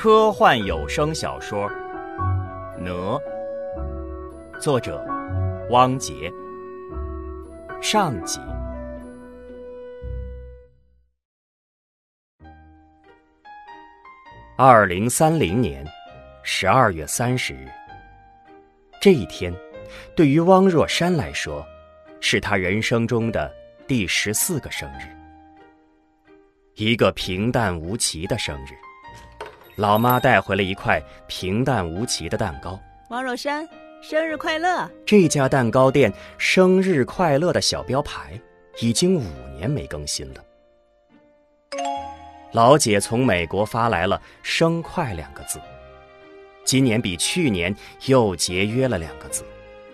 科幻有声小说《哪》，作者汪杰。上集。二零三零年十二月三十日，这一天，对于汪若山来说，是他人生中的第十四个生日。一个平淡无奇的生日，老妈带回了一块平淡无奇的蛋糕。王若山，生日快乐！这家蛋糕店“生日快乐”的小标牌已经五年没更新了。老姐从美国发来了“生快”两个字，今年比去年又节约了两个字。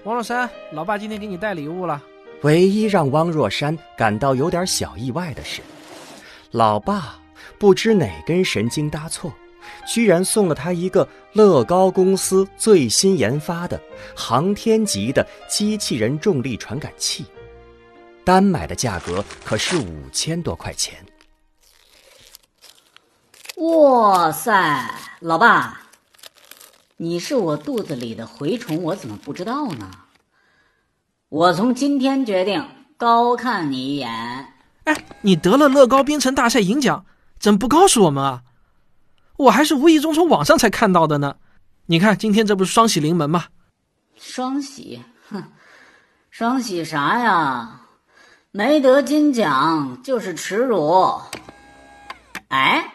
王若山，老爸今天给你带礼物了。唯一让汪若山感到有点小意外的是。老爸不知哪根神经搭错，居然送了他一个乐高公司最新研发的航天级的机器人重力传感器，单买的价格可是五千多块钱。哇塞，老爸，你是我肚子里的蛔虫，我怎么不知道呢？我从今天决定高看你一眼。哎，你得了乐高编程大赛银奖，怎么不告诉我们啊？我还是无意中从网上才看到的呢。你看，今天这不是双喜临门吗？双喜，哼，双喜啥呀？没得金奖就是耻辱。哎，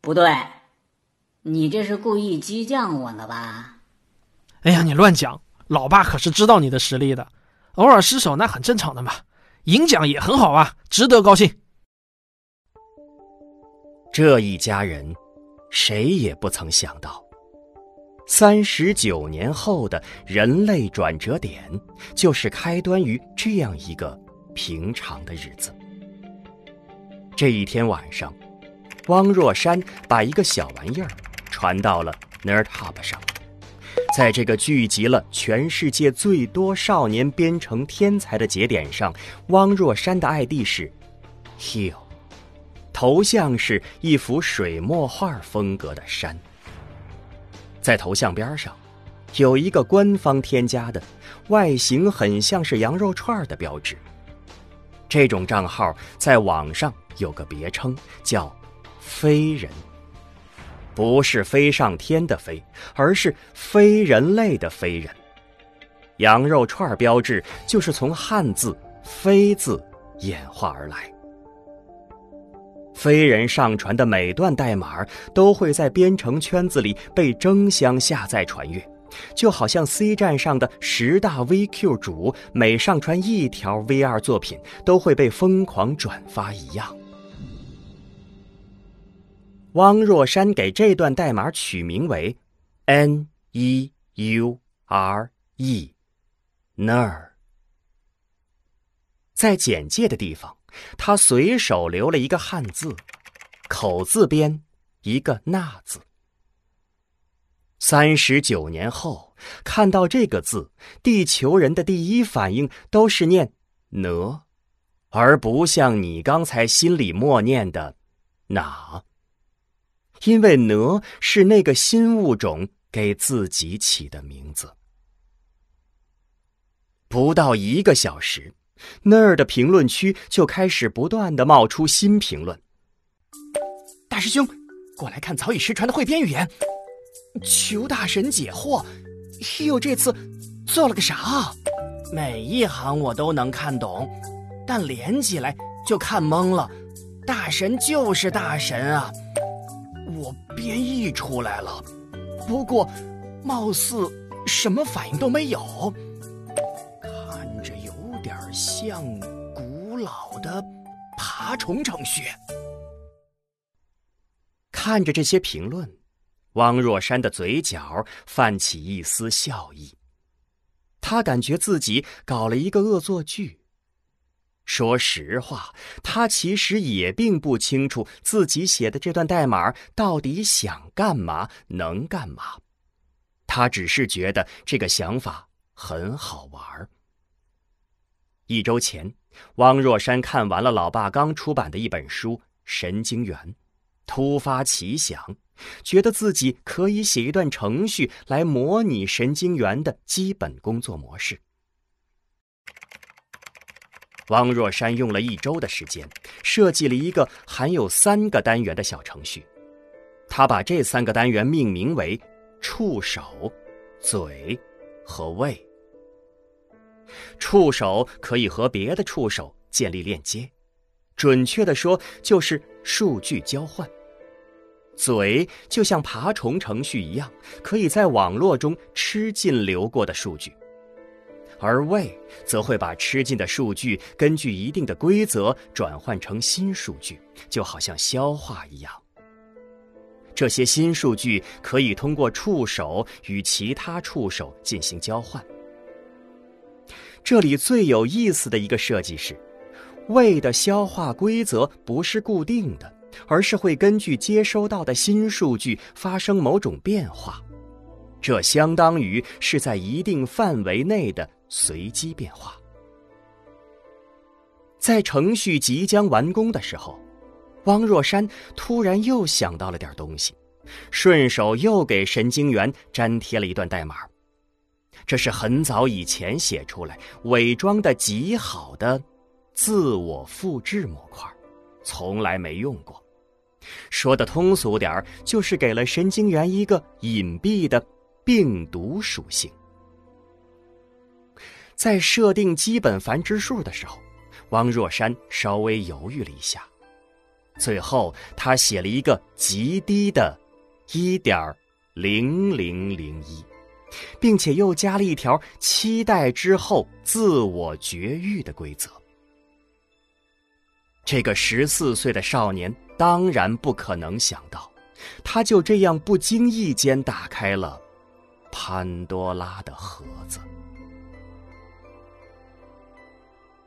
不对，你这是故意激将我呢吧？哎呀，你乱讲！老爸可是知道你的实力的，偶尔失手那很正常的嘛。银奖也很好啊，值得高兴。这一家人，谁也不曾想到，三十九年后的人类转折点，就是开端于这样一个平常的日子。这一天晚上，汪若山把一个小玩意儿传到了 NerdHub 上。在这个聚集了全世界最多少年编程天才的节点上，汪若山的 ID 是 Hill，头像是一幅水墨画风格的山。在头像边上，有一个官方添加的、外形很像是羊肉串的标志。这种账号在网上有个别称，叫“飞人”。不是飞上天的飞，而是非人类的非人。羊肉串标志就是从汉字“飞”字演化而来。非人上传的每段代码都会在编程圈子里被争相下载传阅，就好像 C 站上的十大 VQ 主每上传一条 VR 作品都会被疯狂转发一样。汪若山给这段代码取名为 “n e u r e”，ner。在简介的地方，他随手留了一个汉字，口字边一个“那”字。三十九年后看到这个字，地球人的第一反应都是念“哪”，而不像你刚才心里默念的“哪”。因为哪是那个新物种给自己起的名字。不到一个小时，那儿的评论区就开始不断的冒出新评论。大师兄，过来看早已失传的汇编语言，求大神解惑。哟，这次做了个啥？每一行我都能看懂，但连起来就看懵了。大神就是大神啊！我编译出来了，不过，貌似什么反应都没有，像古老的爬虫程序。看着这些评论，汪若山的嘴角泛起一丝笑意，他感觉自己搞了一个恶作剧。说实话，他其实也并不清楚自己写的这段代码到底想干嘛，能干嘛。他只是觉得这个想法很好玩。一周前，汪若山看完了老爸刚出版的一本书《神经元》，突发奇想，觉得自己可以写一段程序来模拟神经元的基本工作模式。汪若山用了一周的时间，设计了一个含有三个单元的小程序。他把这三个单元命名为“触手”、“嘴”和“胃”。触手可以和别的触手建立链接，准确的说就是数据交换。嘴就像爬虫程序一样，可以在网络中吃进流过的数据。而胃则会把吃进的数据根据一定的规则转换成新数据，就好像消化一样。这些新数据可以通过触手与其他触手进行交换。这里最有意思的一个设计是，胃的消化规则不是固定的，而是会根据接收到的新数据发生某种变化，这相当于是在一定范围内的。随机变化。在程序即将完工的时候，汪若山突然又想到了点东西，顺手又给神经元粘贴了一段代码。这是很早以前写出来、伪装的极好的自我复制模块，从来没用过。说的通俗点就是给了神经元一个隐蔽的病毒属性。在设定基本繁殖数的时候，汪若山稍微犹豫了一下，最后他写了一个极低的1.0001，并且又加了一条期待之后自我绝育的规则。这个十四岁的少年当然不可能想到，他就这样不经意间打开了潘多拉的盒子。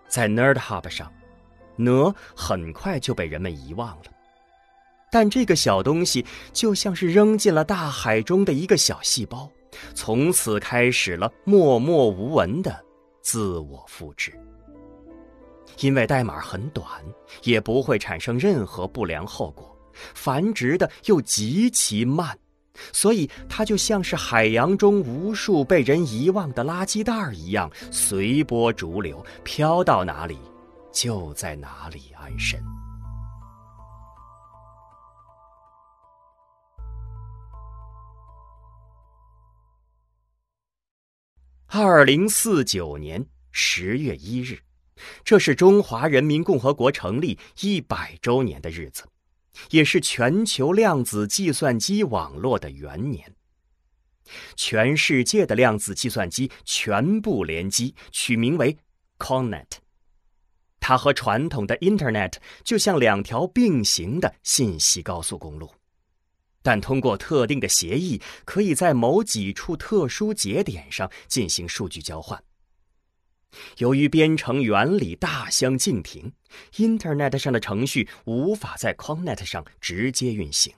在 NerdHub 上，哪很快就被人们遗忘了。但这个小东西就像是扔进了大海中的一个小细胞，从此开始了默默无闻的自我复制。因为代码很短，也不会产生任何不良后果，繁殖的又极其慢。所以，它就像是海洋中无数被人遗忘的垃圾袋一样，随波逐流，飘到哪里，就在哪里安身。二零四九年十月一日，这是中华人民共和国成立一百周年的日子。也是全球量子计算机网络的元年。全世界的量子计算机全部联机，取名为 ConNet。它和传统的 Internet 就像两条并行的信息高速公路，但通过特定的协议，可以在某几处特殊节点上进行数据交换。由于编程原理大相径庭，Internet 上的程序无法在 ConNet 上直接运行。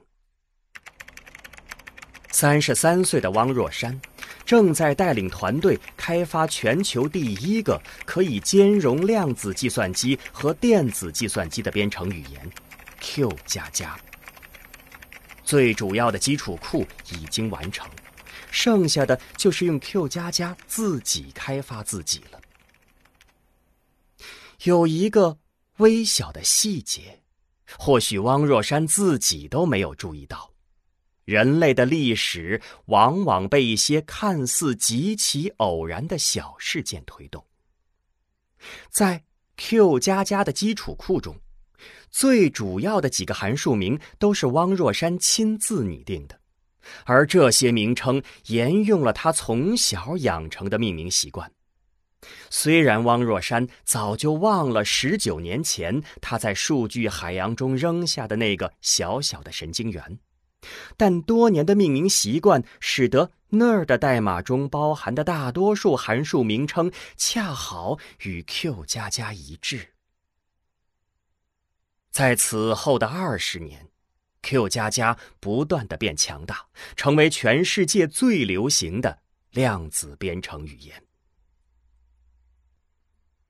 三十三岁的汪若山正在带领团队开发全球第一个可以兼容量子计算机和电子计算机的编程语言 Q 加加。最主要的基础库已经完成，剩下的就是用 Q 加加自己开发自己了。有一个微小的细节，或许汪若山自己都没有注意到：人类的历史往往被一些看似极其偶然的小事件推动。在 Q 加加的基础库中，最主要的几个函数名都是汪若山亲自拟定的，而这些名称沿用了他从小养成的命名习惯。虽然汪若山早就忘了十九年前他在数据海洋中扔下的那个小小的神经元，但多年的命名习惯使得 Nerd 代码中包含的大多数函数名称恰好与 Q 加加一致。在此后的二十年，Q 加加不断的变强大，成为全世界最流行的量子编程语言。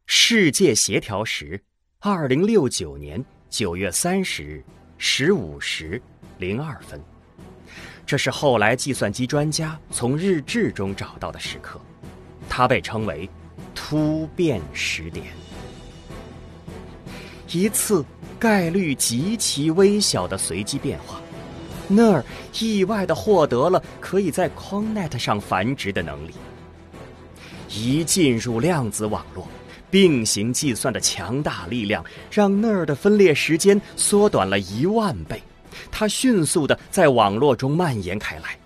世界协调时，二零六九年九月三十日，十五时零二分。这是后来计算机专家从日志中找到的时刻，它被称为“突变时点”。一次概率极其微小的随机变化，那儿意外的获得了可以在 ConNet 上繁殖的能力。一进入量子网络，并行计算的强大力量让那儿的分裂时间缩短了一万倍，它迅速的在网络中蔓延开来。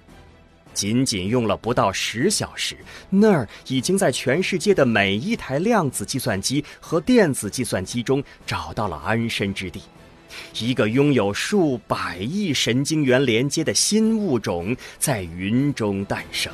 仅仅用了不到十小时，那儿已经在全世界的每一台量子计算机和电子计算机中找到了安身之地。一个拥有数百亿神经元连接的新物种在云中诞生。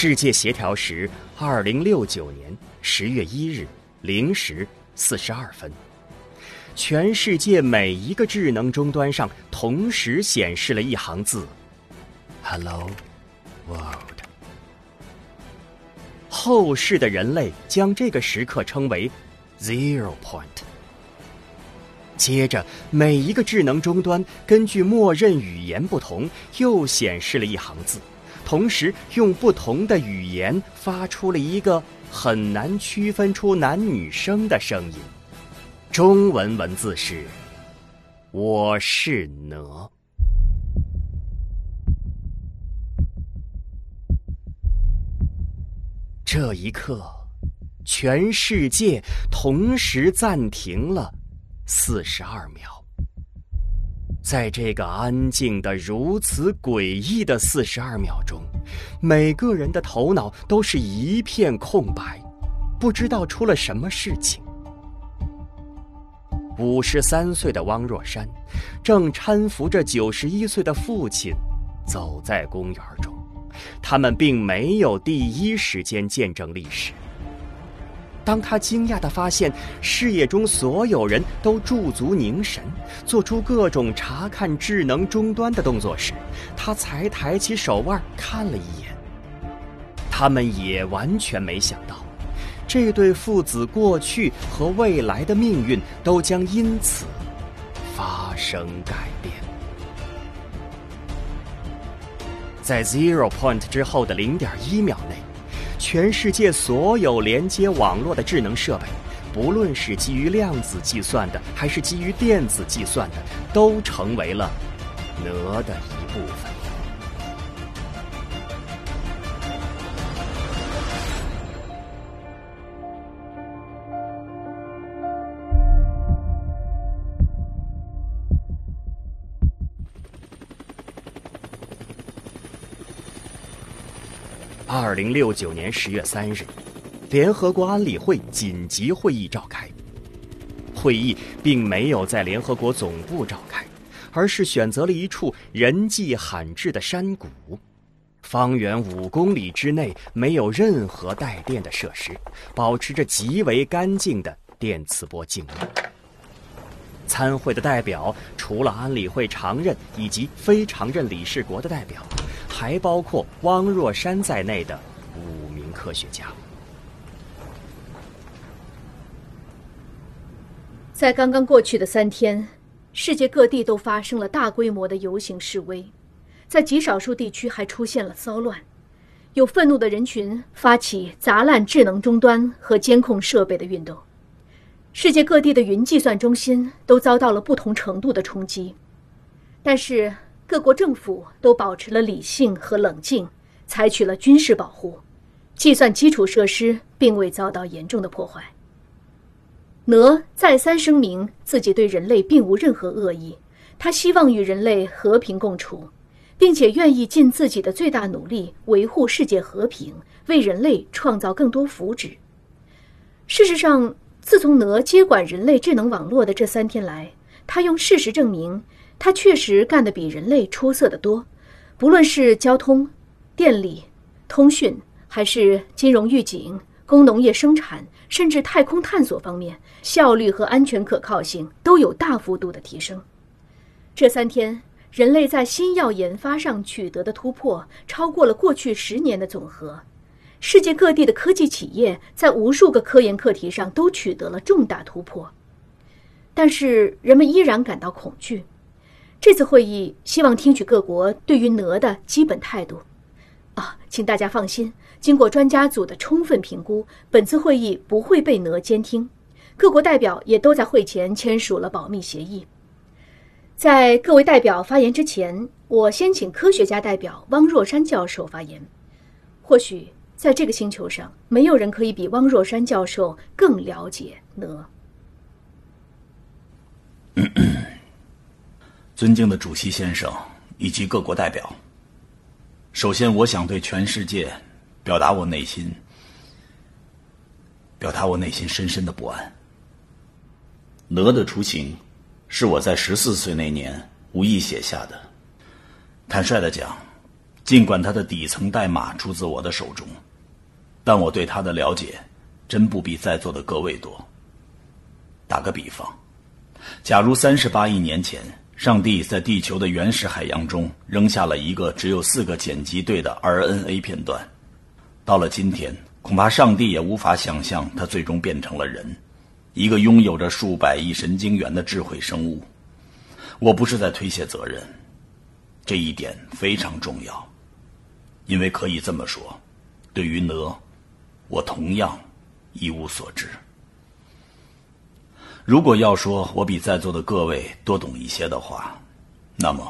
世界协调时，二零六九年十月一日零时四十二分，全世界每一个智能终端上同时显示了一行字：“Hello World。”后世的人类将这个时刻称为 “Zero Point”。接着，每一个智能终端根据默认语言不同，又显示了一行字。同时，用不同的语言发出了一个很难区分出男女生的声音。中文文字是：“我是哪。”这一刻，全世界同时暂停了四十二秒。在这个安静的如此诡异的四十二秒钟，每个人的头脑都是一片空白，不知道出了什么事情。五十三岁的汪若山正搀扶着九十一岁的父亲走在公园中，他们并没有第一时间见证历史。当他惊讶地发现视野中所有人都驻足凝神，做出各种查看智能终端的动作时，他才抬起手腕看了一眼。他们也完全没想到，这对父子过去和未来的命运都将因此发生改变。在 Zero Point 之后的零点一秒内。全世界所有连接网络的智能设备，不论是基于量子计算的，还是基于电子计算的，都成为了哪的一部分。二零六九年十月三日，联合国安理会紧急会议召开。会议并没有在联合国总部召开，而是选择了一处人迹罕至的山谷，方圆五公里之内没有任何带电的设施，保持着极为干净的电磁波静音。参会的代表除了安理会常任以及非常任理事国的代表。还包括汪若山在内的五名科学家。在刚刚过去的三天，世界各地都发生了大规模的游行示威，在极少数地区还出现了骚乱，有愤怒的人群发起砸烂智能终端和监控设备的运动。世界各地的云计算中心都遭到了不同程度的冲击，但是。各国政府都保持了理性和冷静，采取了军事保护，计算基础设施并未遭到严重的破坏。哪再三声明自己对人类并无任何恶意，他希望与人类和平共处，并且愿意尽自己的最大努力维护世界和平，为人类创造更多福祉。事实上，自从哪接管人类智能网络的这三天来，他用事实证明。他确实干得比人类出色的多，不论是交通、电力、通讯，还是金融预警、工农业生产，甚至太空探索方面，效率和安全可靠性都有大幅度的提升。这三天，人类在新药研发上取得的突破超过了过去十年的总和。世界各地的科技企业在无数个科研课题上都取得了重大突破，但是人们依然感到恐惧。这次会议希望听取各国对于哪的基本态度。啊，请大家放心，经过专家组的充分评估，本次会议不会被哪监听。各国代表也都在会前签署了保密协议。在各位代表发言之前，我先请科学家代表汪若山教授发言。或许在这个星球上，没有人可以比汪若山教授更了解哪。尊敬的主席先生以及各国代表，首先我想对全世界表达我内心表达我内心深深的不安。哪的雏形是我在十四岁那年无意写下的。坦率的讲，尽管它的底层代码出自我的手中，但我对它的了解真不比在座的各位多。打个比方，假如三十八亿年前，上帝在地球的原始海洋中扔下了一个只有四个碱基对的 RNA 片段，到了今天，恐怕上帝也无法想象它最终变成了人。一个拥有着数百亿神经元的智慧生物，我不是在推卸责任，这一点非常重要，因为可以这么说，对于哪，我同样一无所知。如果要说我比在座的各位多懂一些的话，那么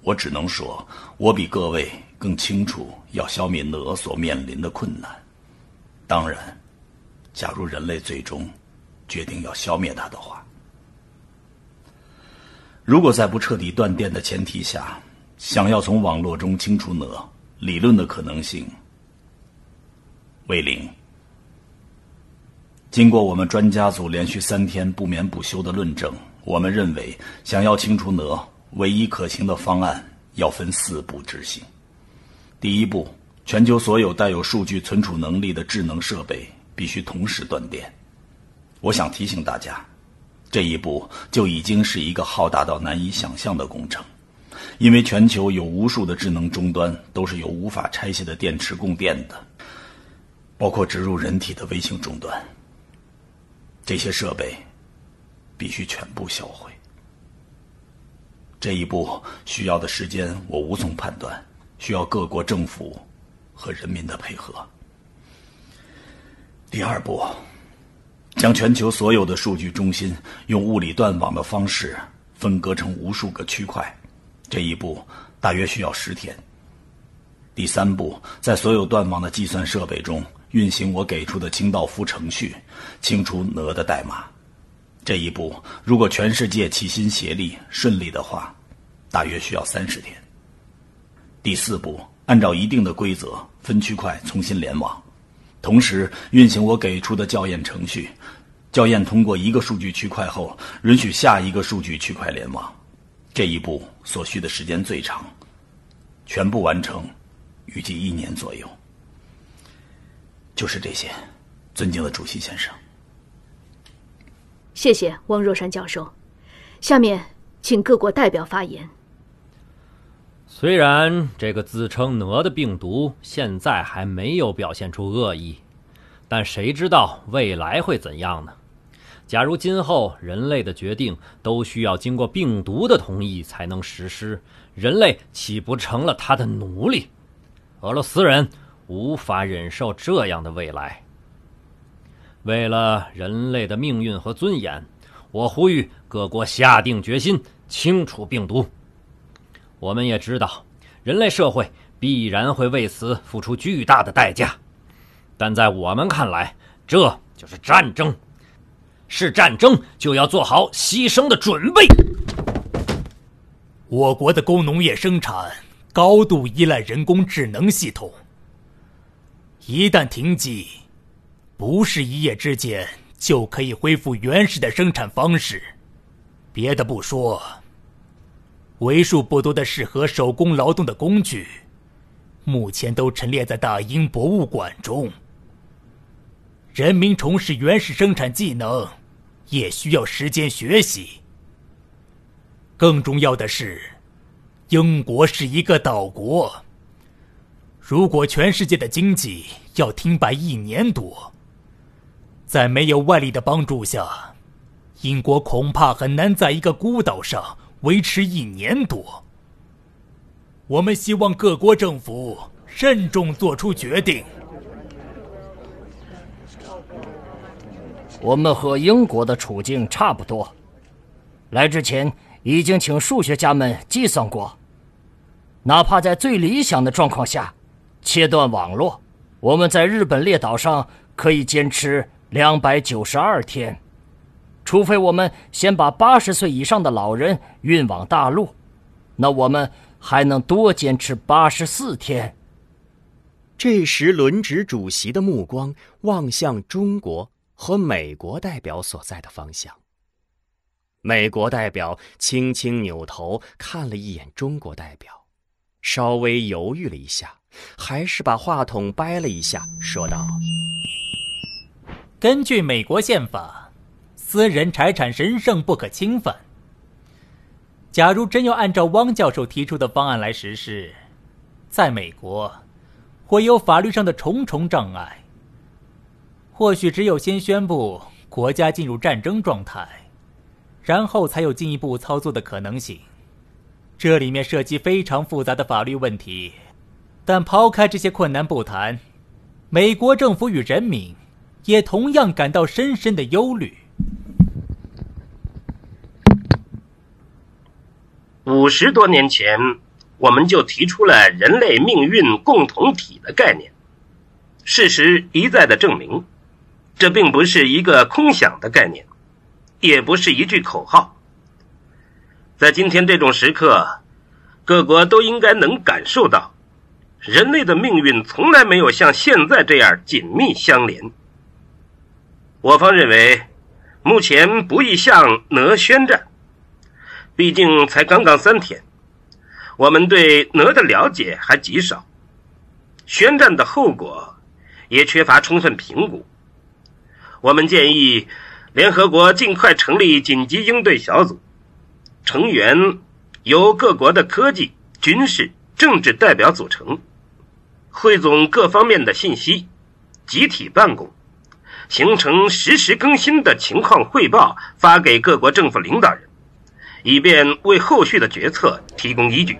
我只能说我比各位更清楚要消灭哪所面临的困难。当然，假如人类最终。决定要消灭它的话，如果在不彻底断电的前提下，想要从网络中清除哪，理论的可能性为零。经过我们专家组连续三天不眠不休的论证，我们认为，想要清除哪，唯一可行的方案要分四步执行。第一步，全球所有带有数据存储能力的智能设备必须同时断电。我想提醒大家，这一步就已经是一个浩大到难以想象的工程，因为全球有无数的智能终端都是由无法拆卸的电池供电的，包括植入人体的微型终端。这些设备必须全部销毁。这一步需要的时间我无从判断，需要各国政府和人民的配合。第二步。将全球所有的数据中心用物理断网的方式分割成无数个区块，这一步大约需要十天。第三步，在所有断网的计算设备中运行我给出的清道夫程序，清除哪的代码。这一步如果全世界齐心协力顺利的话，大约需要三十天。第四步，按照一定的规则分区块重新联网。同时运行我给出的校验程序，校验通过一个数据区块后，允许下一个数据区块联网。这一步所需的时间最长，全部完成，预计一年左右。就是这些，尊敬的主席先生。谢谢汪若山教授。下面请各国代表发言。虽然这个自称哪的病毒现在还没有表现出恶意，但谁知道未来会怎样呢？假如今后人类的决定都需要经过病毒的同意才能实施，人类岂不成了他的奴隶？俄罗斯人无法忍受这样的未来。为了人类的命运和尊严，我呼吁各国下定决心清除病毒。我们也知道，人类社会必然会为此付出巨大的代价，但在我们看来，这就是战争，是战争就要做好牺牲的准备。我国的工农业生产高度依赖人工智能系统，一旦停机，不是一夜之间就可以恢复原始的生产方式。别的不说。为数不多的适合手工劳动的工具，目前都陈列在大英博物馆中。人民重拾原始生产技能，也需要时间学习。更重要的是，英国是一个岛国。如果全世界的经济要停摆一年多，在没有外力的帮助下，英国恐怕很难在一个孤岛上维持一年多。我们希望各国政府慎重做出决定。我们和英国的处境差不多。来之前已经请数学家们计算过，哪怕在最理想的状况下，切断网络，我们在日本列岛上可以坚持两百九十二天，除非我们先把八十岁以上的老人运往大陆，那我们还能多坚持八十四天。这时，轮值主席的目光望向中国和美国代表所在的方向。美国代表轻轻扭头看了一眼中国代表，稍微犹豫了一下，还是把话筒掰了一下，说道：“根据美国宪法，私人财产神圣不可侵犯。假如真要按照汪教授提出的方案来实施，在美国。”会有法律上的重重障碍。或许只有先宣布国家进入战争状态，然后才有进一步操作的可能性。这里面涉及非常复杂的法律问题，但抛开这些困难不谈，美国政府与人民也同样感到深深的忧虑。五十多年前。我们就提出了人类命运共同体的概念。事实一再的证明，这并不是一个空想的概念，也不是一句口号。在今天这种时刻，各国都应该能感受到，人类的命运从来没有像现在这样紧密相连。我方认为，目前不宜向哪宣战，毕竟才刚刚三天。我们对哪的了解还极少，宣战的后果也缺乏充分评估。我们建议联合国尽快成立紧急应对小组，成员由各国的科技、军事、政治代表组成，汇总各方面的信息，集体办公，形成实时更新的情况汇报，发给各国政府领导人，以便为后续的决策提供依据。